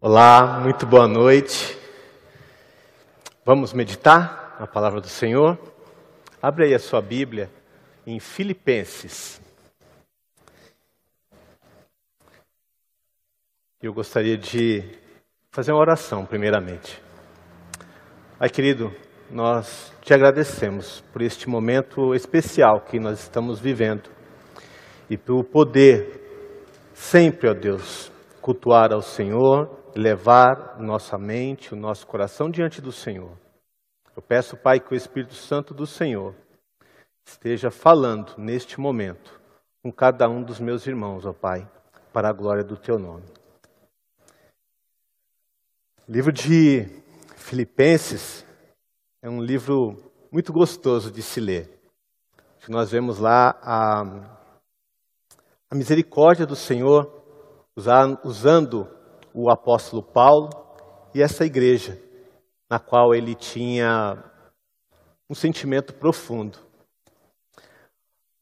Olá, muito boa noite. Vamos meditar na palavra do Senhor? Abre aí a sua Bíblia em Filipenses. Eu gostaria de fazer uma oração, primeiramente. Pai querido, nós te agradecemos por este momento especial que nós estamos vivendo e pelo poder, sempre, ó Deus, cultuar ao Senhor levar nossa mente, o nosso coração diante do Senhor. Eu peço, Pai, que o Espírito Santo do Senhor esteja falando neste momento com cada um dos meus irmãos, ó Pai, para a glória do Teu nome. O livro de Filipenses é um livro muito gostoso de se ler. Nós vemos lá a, a misericórdia do Senhor usando o apóstolo Paulo e essa igreja, na qual ele tinha um sentimento profundo.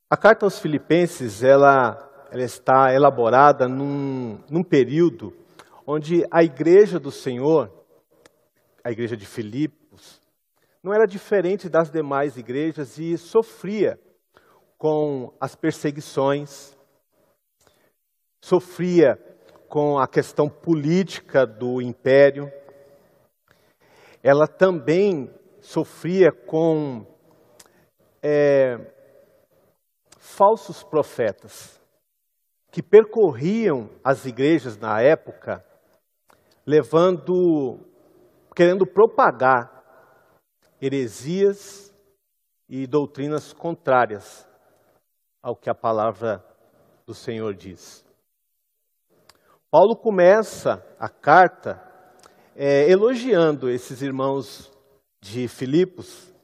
A carta aos Filipenses ela, ela está elaborada num, num período onde a igreja do Senhor, a igreja de Filipos, não era diferente das demais igrejas e sofria com as perseguições, sofria com a questão política do império. Ela também sofria com é, falsos profetas que percorriam as igrejas na época, levando, querendo propagar heresias e doutrinas contrárias ao que a palavra do Senhor diz. Paulo começa a carta é, elogiando esses irmãos de Filipos,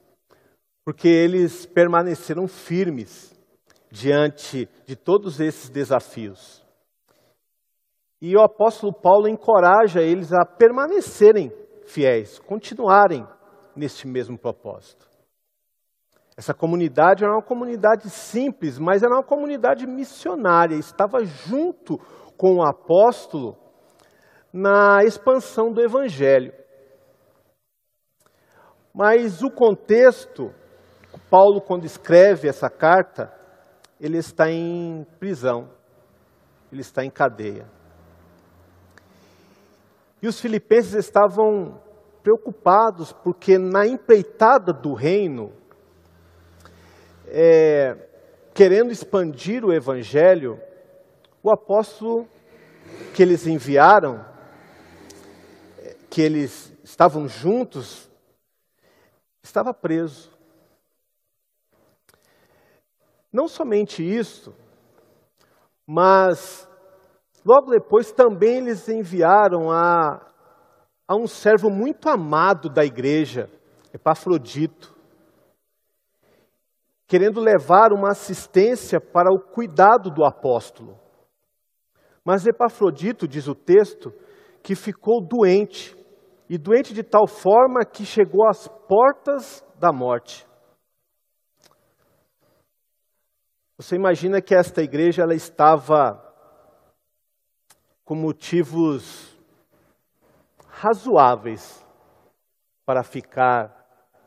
porque eles permaneceram firmes diante de todos esses desafios. E o apóstolo Paulo encoraja eles a permanecerem fiéis, continuarem neste mesmo propósito. Essa comunidade era uma comunidade simples, mas era uma comunidade missionária, estava junto com o apóstolo na expansão do evangelho. Mas o contexto, Paulo, quando escreve essa carta, ele está em prisão, ele está em cadeia. E os filipenses estavam preocupados porque na empreitada do reino, é, querendo expandir o evangelho, o apóstolo que eles enviaram, que eles estavam juntos, estava preso. Não somente isso, mas logo depois também eles enviaram a, a um servo muito amado da igreja, Epafrodito, querendo levar uma assistência para o cuidado do apóstolo. Mas Epafrodito, diz o texto, que ficou doente, e doente de tal forma que chegou às portas da morte. Você imagina que esta igreja ela estava com motivos razoáveis para ficar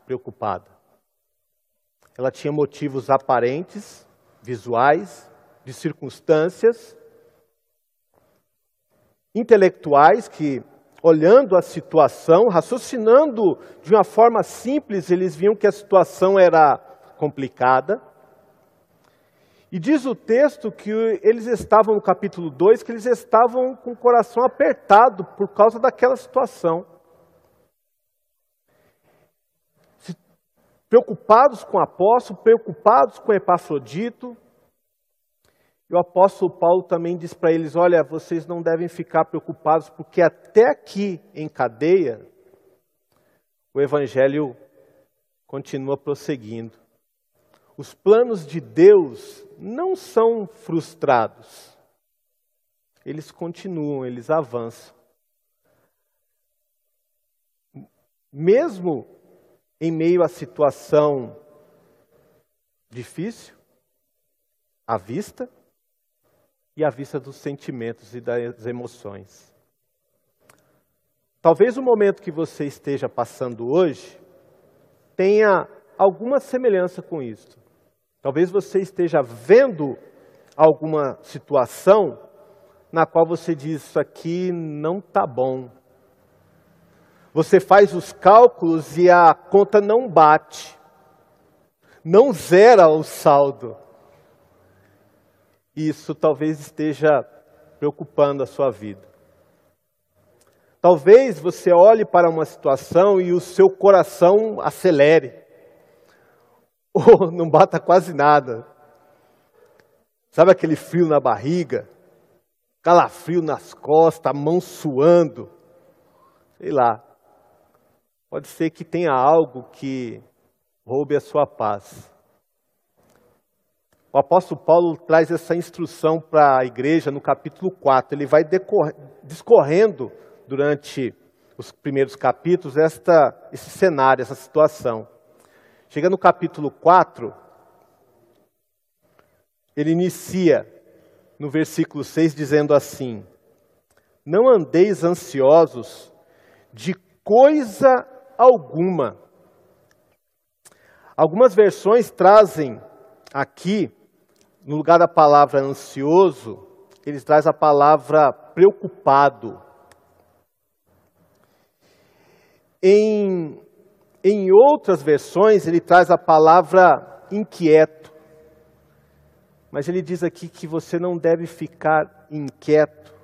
preocupada. Ela tinha motivos aparentes, visuais, de circunstâncias, intelectuais que, olhando a situação, raciocinando de uma forma simples, eles viam que a situação era complicada. E diz o texto que eles estavam, no capítulo 2, que eles estavam com o coração apertado por causa daquela situação. Preocupados com o apóstolo, preocupados com Epafrodito, e o apóstolo Paulo também diz para eles: olha, vocês não devem ficar preocupados, porque até aqui em cadeia, o evangelho continua prosseguindo. Os planos de Deus não são frustrados, eles continuam, eles avançam. Mesmo em meio à situação difícil, à vista, e à vista dos sentimentos e das emoções. Talvez o momento que você esteja passando hoje tenha alguma semelhança com isso. Talvez você esteja vendo alguma situação na qual você diz: Isso aqui não está bom. Você faz os cálculos e a conta não bate, não zera o saldo. Isso talvez esteja preocupando a sua vida. Talvez você olhe para uma situação e o seu coração acelere, ou não bata quase nada. Sabe aquele frio na barriga, calafrio nas costas, a mão suando, sei lá. Pode ser que tenha algo que roube a sua paz. O apóstolo Paulo traz essa instrução para a igreja no capítulo 4. Ele vai discorrendo durante os primeiros capítulos esta, esse cenário, essa situação. Chega no capítulo 4, ele inicia no versículo 6 dizendo assim: Não andeis ansiosos de coisa alguma. Algumas versões trazem aqui, no lugar da palavra ansioso, eles trazem a palavra preocupado. Em, em outras versões, ele traz a palavra inquieto. Mas ele diz aqui que você não deve ficar inquieto,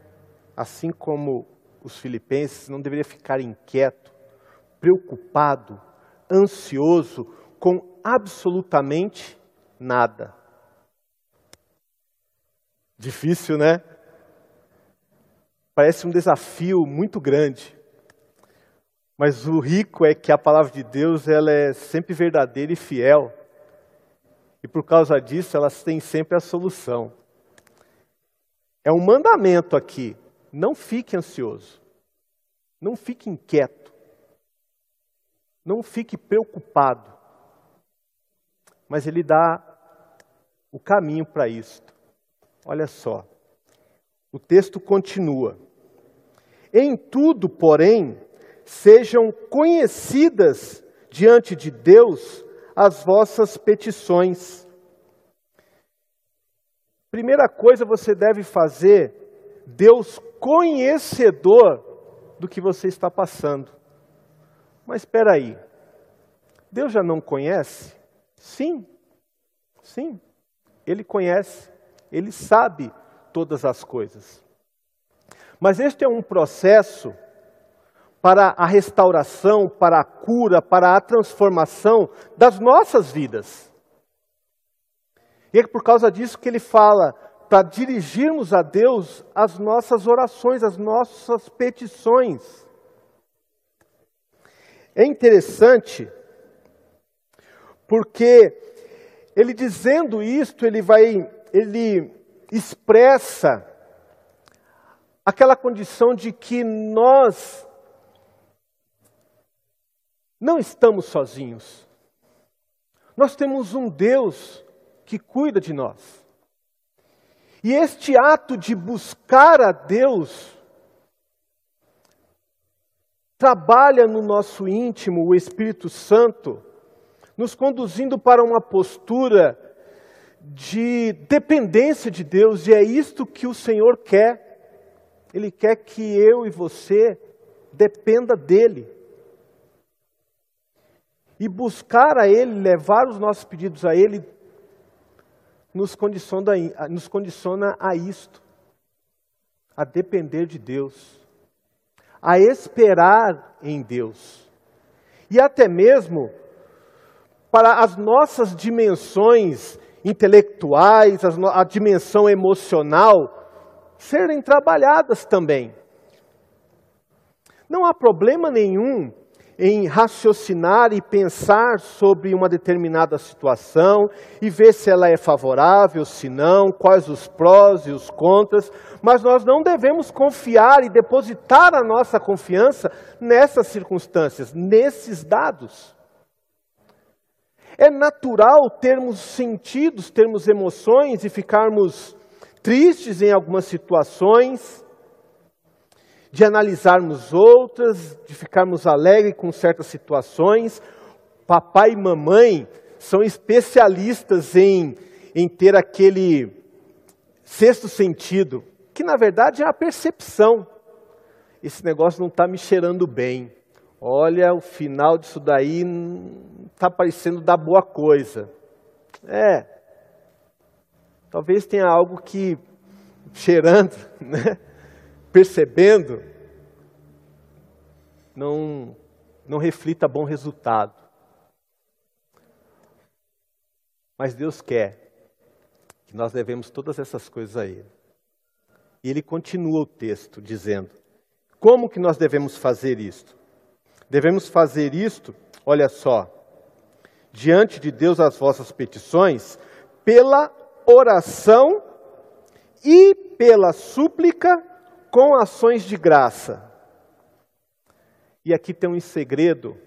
assim como os filipenses não deveria ficar inquieto, preocupado, ansioso com absolutamente nada. Difícil, né? Parece um desafio muito grande. Mas o rico é que a palavra de Deus ela é sempre verdadeira e fiel. E por causa disso, elas têm sempre a solução. É um mandamento aqui. Não fique ansioso. Não fique inquieto. Não fique preocupado. Mas ele dá o caminho para isto. Olha só. O texto continua. Em tudo, porém, sejam conhecidas diante de Deus as vossas petições. Primeira coisa você deve fazer, Deus conhecedor do que você está passando. Mas espera aí, Deus já não conhece? Sim, sim, Ele conhece, Ele sabe todas as coisas. Mas este é um processo para a restauração, para a cura, para a transformação das nossas vidas. E é por causa disso que ele fala para dirigirmos a Deus as nossas orações, as nossas petições. É interessante porque ele dizendo isto, ele vai ele expressa aquela condição de que nós não estamos sozinhos. Nós temos um Deus que cuida de nós. E este ato de buscar a Deus trabalha no nosso íntimo o Espírito Santo, nos conduzindo para uma postura de dependência de Deus, e é isto que o Senhor quer. Ele quer que eu e você dependa dele e buscar a Ele, levar os nossos pedidos a Ele, nos condiciona, nos condiciona a isto, a depender de Deus, a esperar em Deus, e até mesmo para as nossas dimensões intelectuais, a dimensão emocional, serem trabalhadas também. Não há problema nenhum em raciocinar e pensar sobre uma determinada situação e ver se ela é favorável, se não, quais os prós e os contras, mas nós não devemos confiar e depositar a nossa confiança nessas circunstâncias, nesses dados. É natural termos sentidos, termos emoções e ficarmos tristes em algumas situações, de analisarmos outras, de ficarmos alegres com certas situações. Papai e mamãe são especialistas em, em ter aquele sexto sentido, que na verdade é a percepção. Esse negócio não está me cheirando bem. Olha, o final disso daí está parecendo dar boa coisa. É. Talvez tenha algo que, cheirando, né? percebendo, não, não reflita bom resultado. Mas Deus quer que nós levemos todas essas coisas a Ele. E Ele continua o texto dizendo: como que nós devemos fazer isto? Devemos fazer isto, olha só, diante de Deus as vossas petições, pela oração e pela súplica com ações de graça. E aqui tem um segredo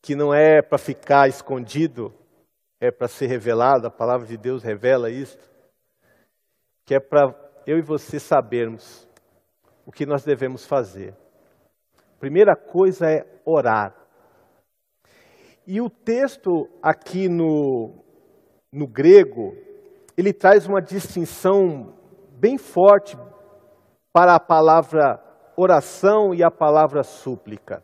que não é para ficar escondido, é para ser revelado, a palavra de Deus revela isso, que é para eu e você sabermos o que nós devemos fazer. Primeira coisa é orar. E o texto aqui no, no grego, ele traz uma distinção bem forte para a palavra oração e a palavra súplica.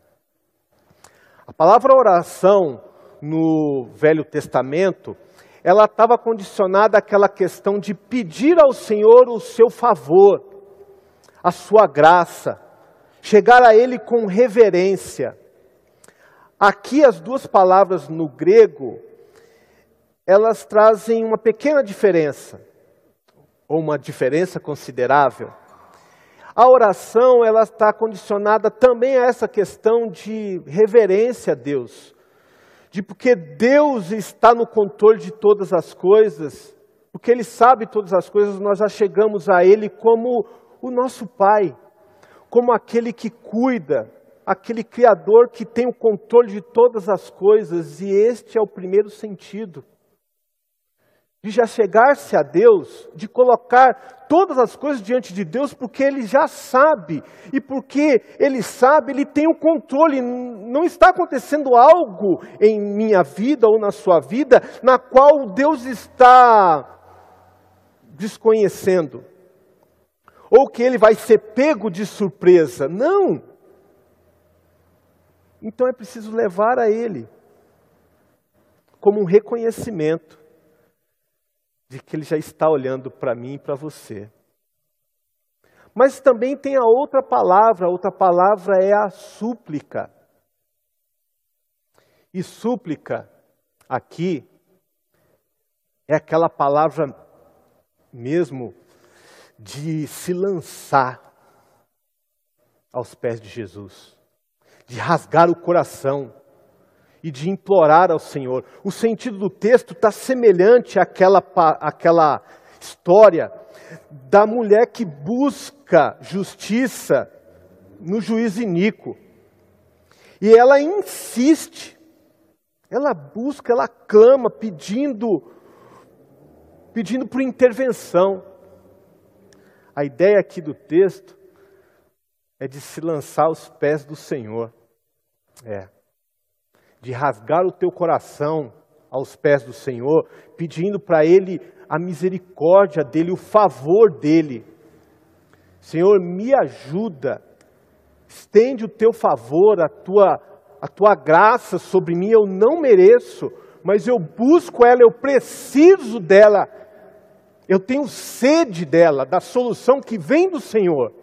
A palavra oração no Velho Testamento, ela estava condicionada àquela questão de pedir ao Senhor o seu favor, a sua graça, chegar a Ele com reverência. Aqui as duas palavras no grego, elas trazem uma pequena diferença, ou uma diferença considerável. A oração, ela está condicionada também a essa questão de reverência a Deus. De porque Deus está no controle de todas as coisas, porque Ele sabe todas as coisas, nós já chegamos a Ele como o nosso Pai, como aquele que cuida, aquele Criador que tem o controle de todas as coisas, e este é o primeiro sentido de já chegar-se a Deus, de colocar todas as coisas diante de Deus, porque Ele já sabe, e porque Ele sabe, Ele tem o controle. Não está acontecendo algo em minha vida ou na sua vida, na qual Deus está desconhecendo, ou que Ele vai ser pego de surpresa. Não! Então é preciso levar a Ele como um reconhecimento de que Ele já está olhando para mim e para você. Mas também tem a outra palavra, a outra palavra é a súplica. E súplica, aqui, é aquela palavra mesmo de se lançar aos pés de Jesus, de rasgar o coração, e de implorar ao Senhor. O sentido do texto está semelhante àquela, àquela história da mulher que busca justiça no juiz iníquo. E ela insiste, ela busca, ela clama, pedindo, pedindo por intervenção. A ideia aqui do texto é de se lançar aos pés do Senhor. É de rasgar o teu coração aos pés do Senhor, pedindo para Ele a misericórdia dEle, o favor dEle. Senhor, me ajuda, estende o teu favor, a tua, a tua graça sobre mim, eu não mereço, mas eu busco ela, eu preciso dela, eu tenho sede dela, da solução que vem do Senhor,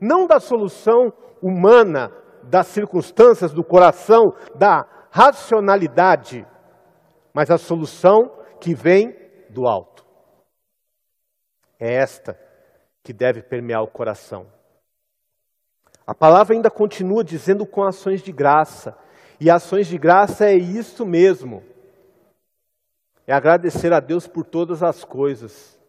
não da solução humana, das circunstâncias do coração, da racionalidade, mas a solução que vem do alto. É esta que deve permear o coração. A palavra ainda continua dizendo com ações de graça, e ações de graça é isso mesmo. É agradecer a Deus por todas as coisas.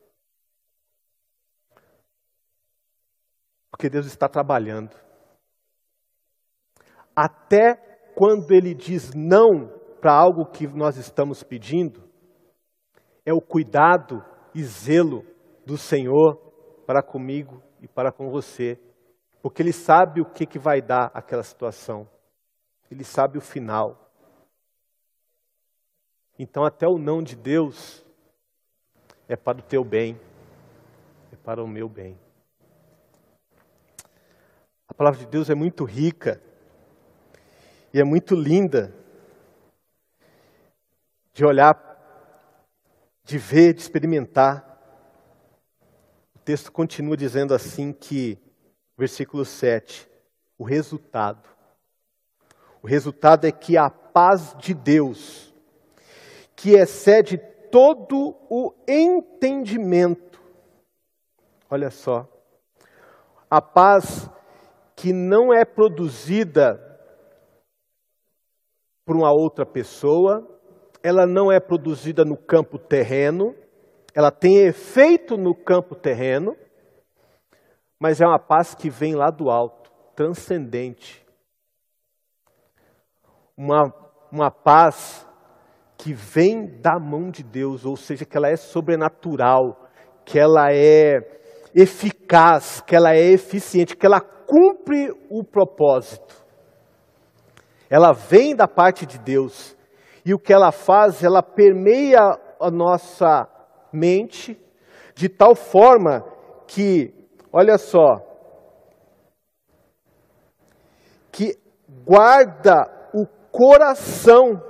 Porque Deus está trabalhando. Até quando ele diz não para algo que nós estamos pedindo, é o cuidado e zelo do Senhor para comigo e para com você. porque Ele sabe o que, que vai dar aquela situação, Ele sabe o final. Então, até o não de Deus é para o teu bem, é para o meu bem. A palavra de Deus é muito rica e é muito linda de olhar, de ver, de experimentar. O texto continua dizendo assim que, versículo 7, o resultado. O resultado é que a paz de Deus, que excede todo o entendimento. Olha só. A paz que não é produzida por uma outra pessoa, ela não é produzida no campo terreno, ela tem efeito no campo terreno, mas é uma paz que vem lá do alto, transcendente. Uma, uma paz que vem da mão de Deus, ou seja, que ela é sobrenatural, que ela é eficaz, que ela é eficiente, que ela cumpre o propósito. Ela vem da parte de Deus e o que ela faz, ela permeia a nossa mente de tal forma que, olha só, que guarda o coração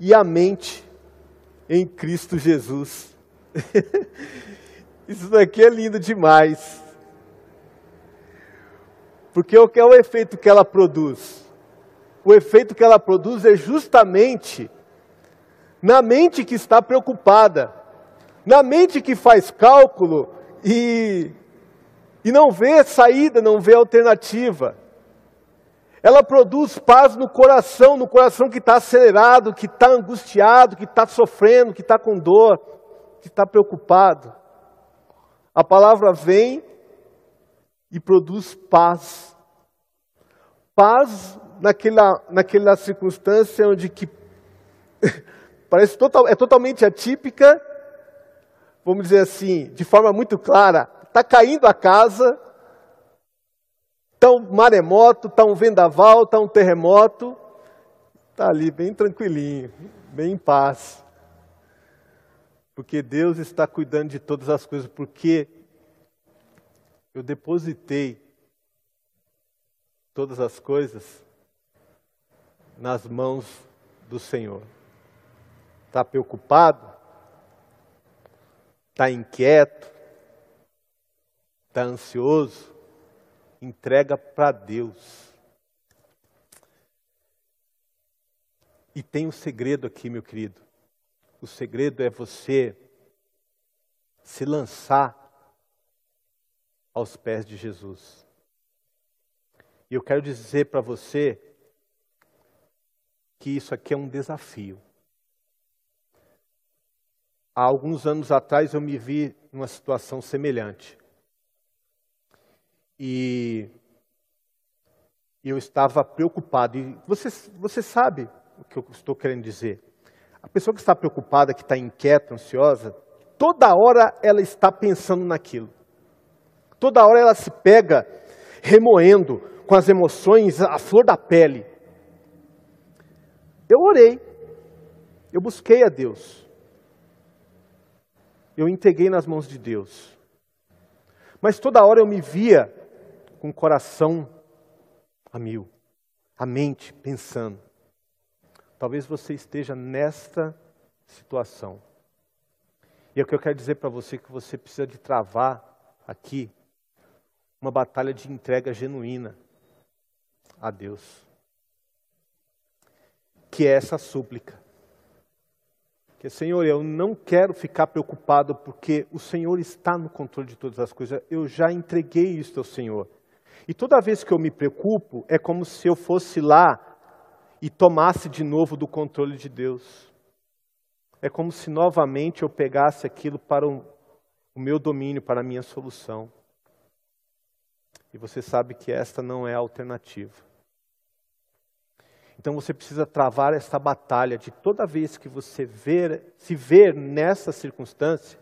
e a mente em Cristo Jesus. Isso daqui é lindo demais. Porque o que é o efeito que ela produz? O efeito que ela produz é justamente na mente que está preocupada, na mente que faz cálculo e, e não vê saída, não vê alternativa. Ela produz paz no coração, no coração que está acelerado, que está angustiado, que está sofrendo, que está com dor, que está preocupado. A palavra vem e produz paz. Paz naquela, naquela circunstância onde que parece total, é totalmente atípica, vamos dizer assim, de forma muito clara, está caindo a casa, Está um maremoto, está um vendaval, está um terremoto. Está ali bem tranquilinho, bem em paz. Porque Deus está cuidando de todas as coisas, porque eu depositei todas as coisas nas mãos do Senhor. Está preocupado? Está inquieto? Está ansioso? entrega para Deus. E tem um segredo aqui, meu querido. O segredo é você se lançar aos pés de Jesus. E eu quero dizer para você que isso aqui é um desafio. Há alguns anos atrás eu me vi numa situação semelhante. E eu estava preocupado. E você, você sabe o que eu estou querendo dizer. A pessoa que está preocupada, que está inquieta, ansiosa, toda hora ela está pensando naquilo. Toda hora ela se pega remoendo com as emoções à flor da pele. Eu orei, eu busquei a Deus, eu entreguei nas mãos de Deus. Mas toda hora eu me via com o coração a mil, a mente pensando. Talvez você esteja nesta situação. E é o que eu quero dizer para você que você precisa de travar aqui uma batalha de entrega genuína a Deus. Que é essa súplica. Que, Senhor, eu não quero ficar preocupado porque o Senhor está no controle de todas as coisas. Eu já entreguei isso ao Senhor. E toda vez que eu me preocupo, é como se eu fosse lá e tomasse de novo do controle de Deus. É como se novamente eu pegasse aquilo para o, o meu domínio, para a minha solução. E você sabe que esta não é a alternativa. Então você precisa travar essa batalha de toda vez que você ver, se ver nessa circunstância,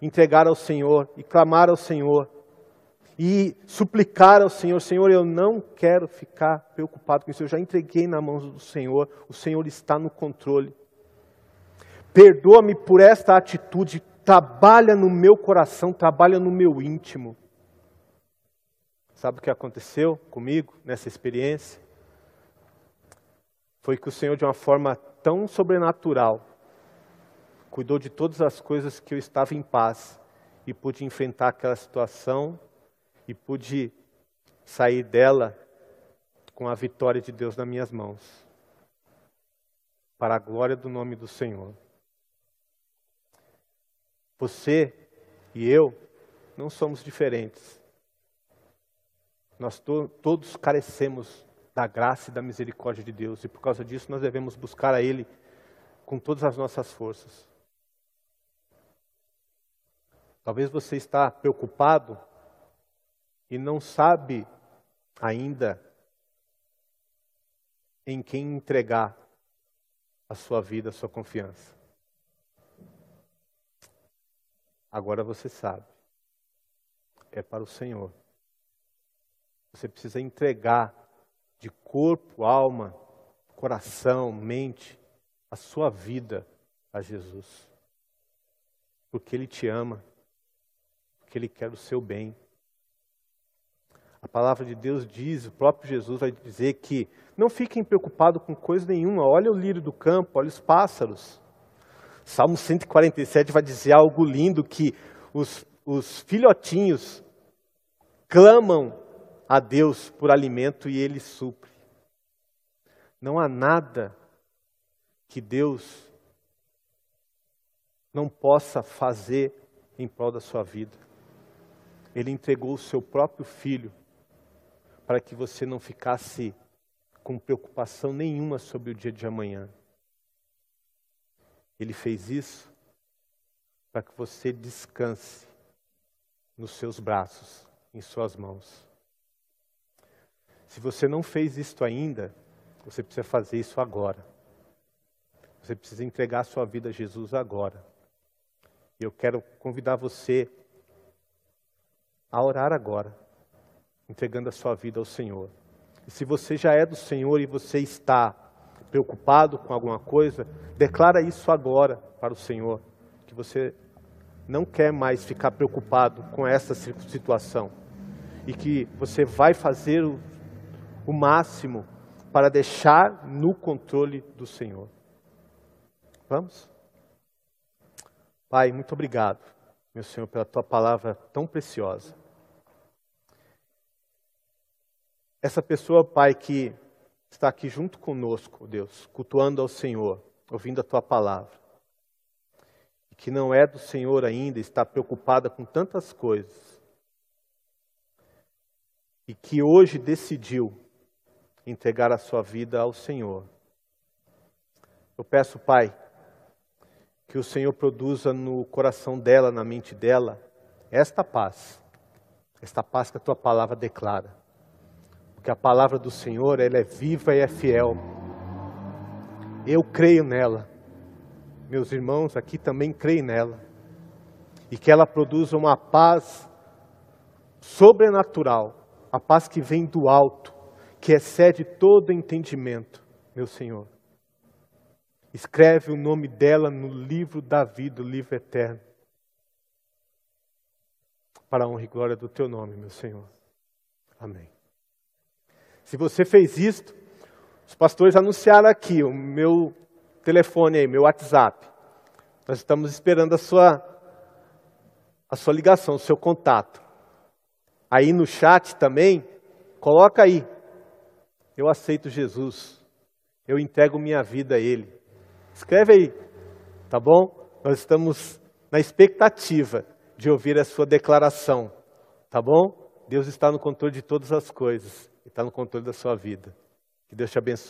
entregar ao Senhor e clamar ao Senhor e suplicar ao Senhor: Senhor, eu não quero ficar preocupado com isso, eu já entreguei na mão do Senhor, o Senhor está no controle. Perdoa-me por esta atitude, trabalha no meu coração, trabalha no meu íntimo. Sabe o que aconteceu comigo nessa experiência? Foi que o Senhor, de uma forma tão sobrenatural, cuidou de todas as coisas que eu estava em paz e pude enfrentar aquela situação e pude sair dela com a vitória de Deus nas minhas mãos, para a glória do nome do Senhor. Você e eu não somos diferentes. Nós to todos carecemos da graça e da misericórdia de Deus, e por causa disso nós devemos buscar a Ele com todas as nossas forças. Talvez você está preocupado e não sabe ainda em quem entregar a sua vida, a sua confiança. Agora você sabe. É para o Senhor. Você precisa entregar de corpo, alma, coração, mente, a sua vida a Jesus. Porque Ele te ama, porque Ele quer o seu bem. A palavra de Deus diz, o próprio Jesus vai dizer que não fiquem preocupados com coisa nenhuma. Olha o lírio do campo, olha os pássaros. Salmo 147 vai dizer algo lindo que os, os filhotinhos clamam a Deus por alimento e ele supre. Não há nada que Deus não possa fazer em prol da sua vida. Ele entregou o seu próprio filho para que você não ficasse com preocupação nenhuma sobre o dia de amanhã. Ele fez isso para que você descanse nos seus braços, em suas mãos. Se você não fez isto ainda, você precisa fazer isso agora. Você precisa entregar a sua vida a Jesus agora. E eu quero convidar você a orar agora entregando a sua vida ao Senhor. E se você já é do Senhor e você está preocupado com alguma coisa, declara isso agora para o Senhor, que você não quer mais ficar preocupado com essa situação e que você vai fazer o, o máximo para deixar no controle do Senhor. Vamos? Pai, muito obrigado, meu Senhor, pela tua palavra tão preciosa. Essa pessoa, Pai, que está aqui junto conosco, Deus, cultuando ao Senhor, ouvindo a tua palavra, e que não é do Senhor ainda, está preocupada com tantas coisas, e que hoje decidiu entregar a sua vida ao Senhor. Eu peço, Pai, que o Senhor produza no coração dela, na mente dela, esta paz, esta paz que a tua palavra declara porque a palavra do Senhor ela é viva e é fiel. Eu creio nela. Meus irmãos aqui também creem nela. E que ela produza uma paz sobrenatural, a paz que vem do alto, que excede todo entendimento, meu Senhor. Escreve o nome dela no livro da vida, o livro eterno. Para a honra e glória do teu nome, meu Senhor. Amém. Se você fez isto, os pastores anunciaram aqui o meu telefone aí, meu WhatsApp. Nós estamos esperando a sua, a sua ligação, o seu contato. Aí no chat também, coloca aí. Eu aceito Jesus. Eu entrego minha vida a Ele. Escreve aí, tá bom? Nós estamos na expectativa de ouvir a sua declaração, tá bom? Deus está no controle de todas as coisas está no controle da sua vida. Que Deus te abençoe.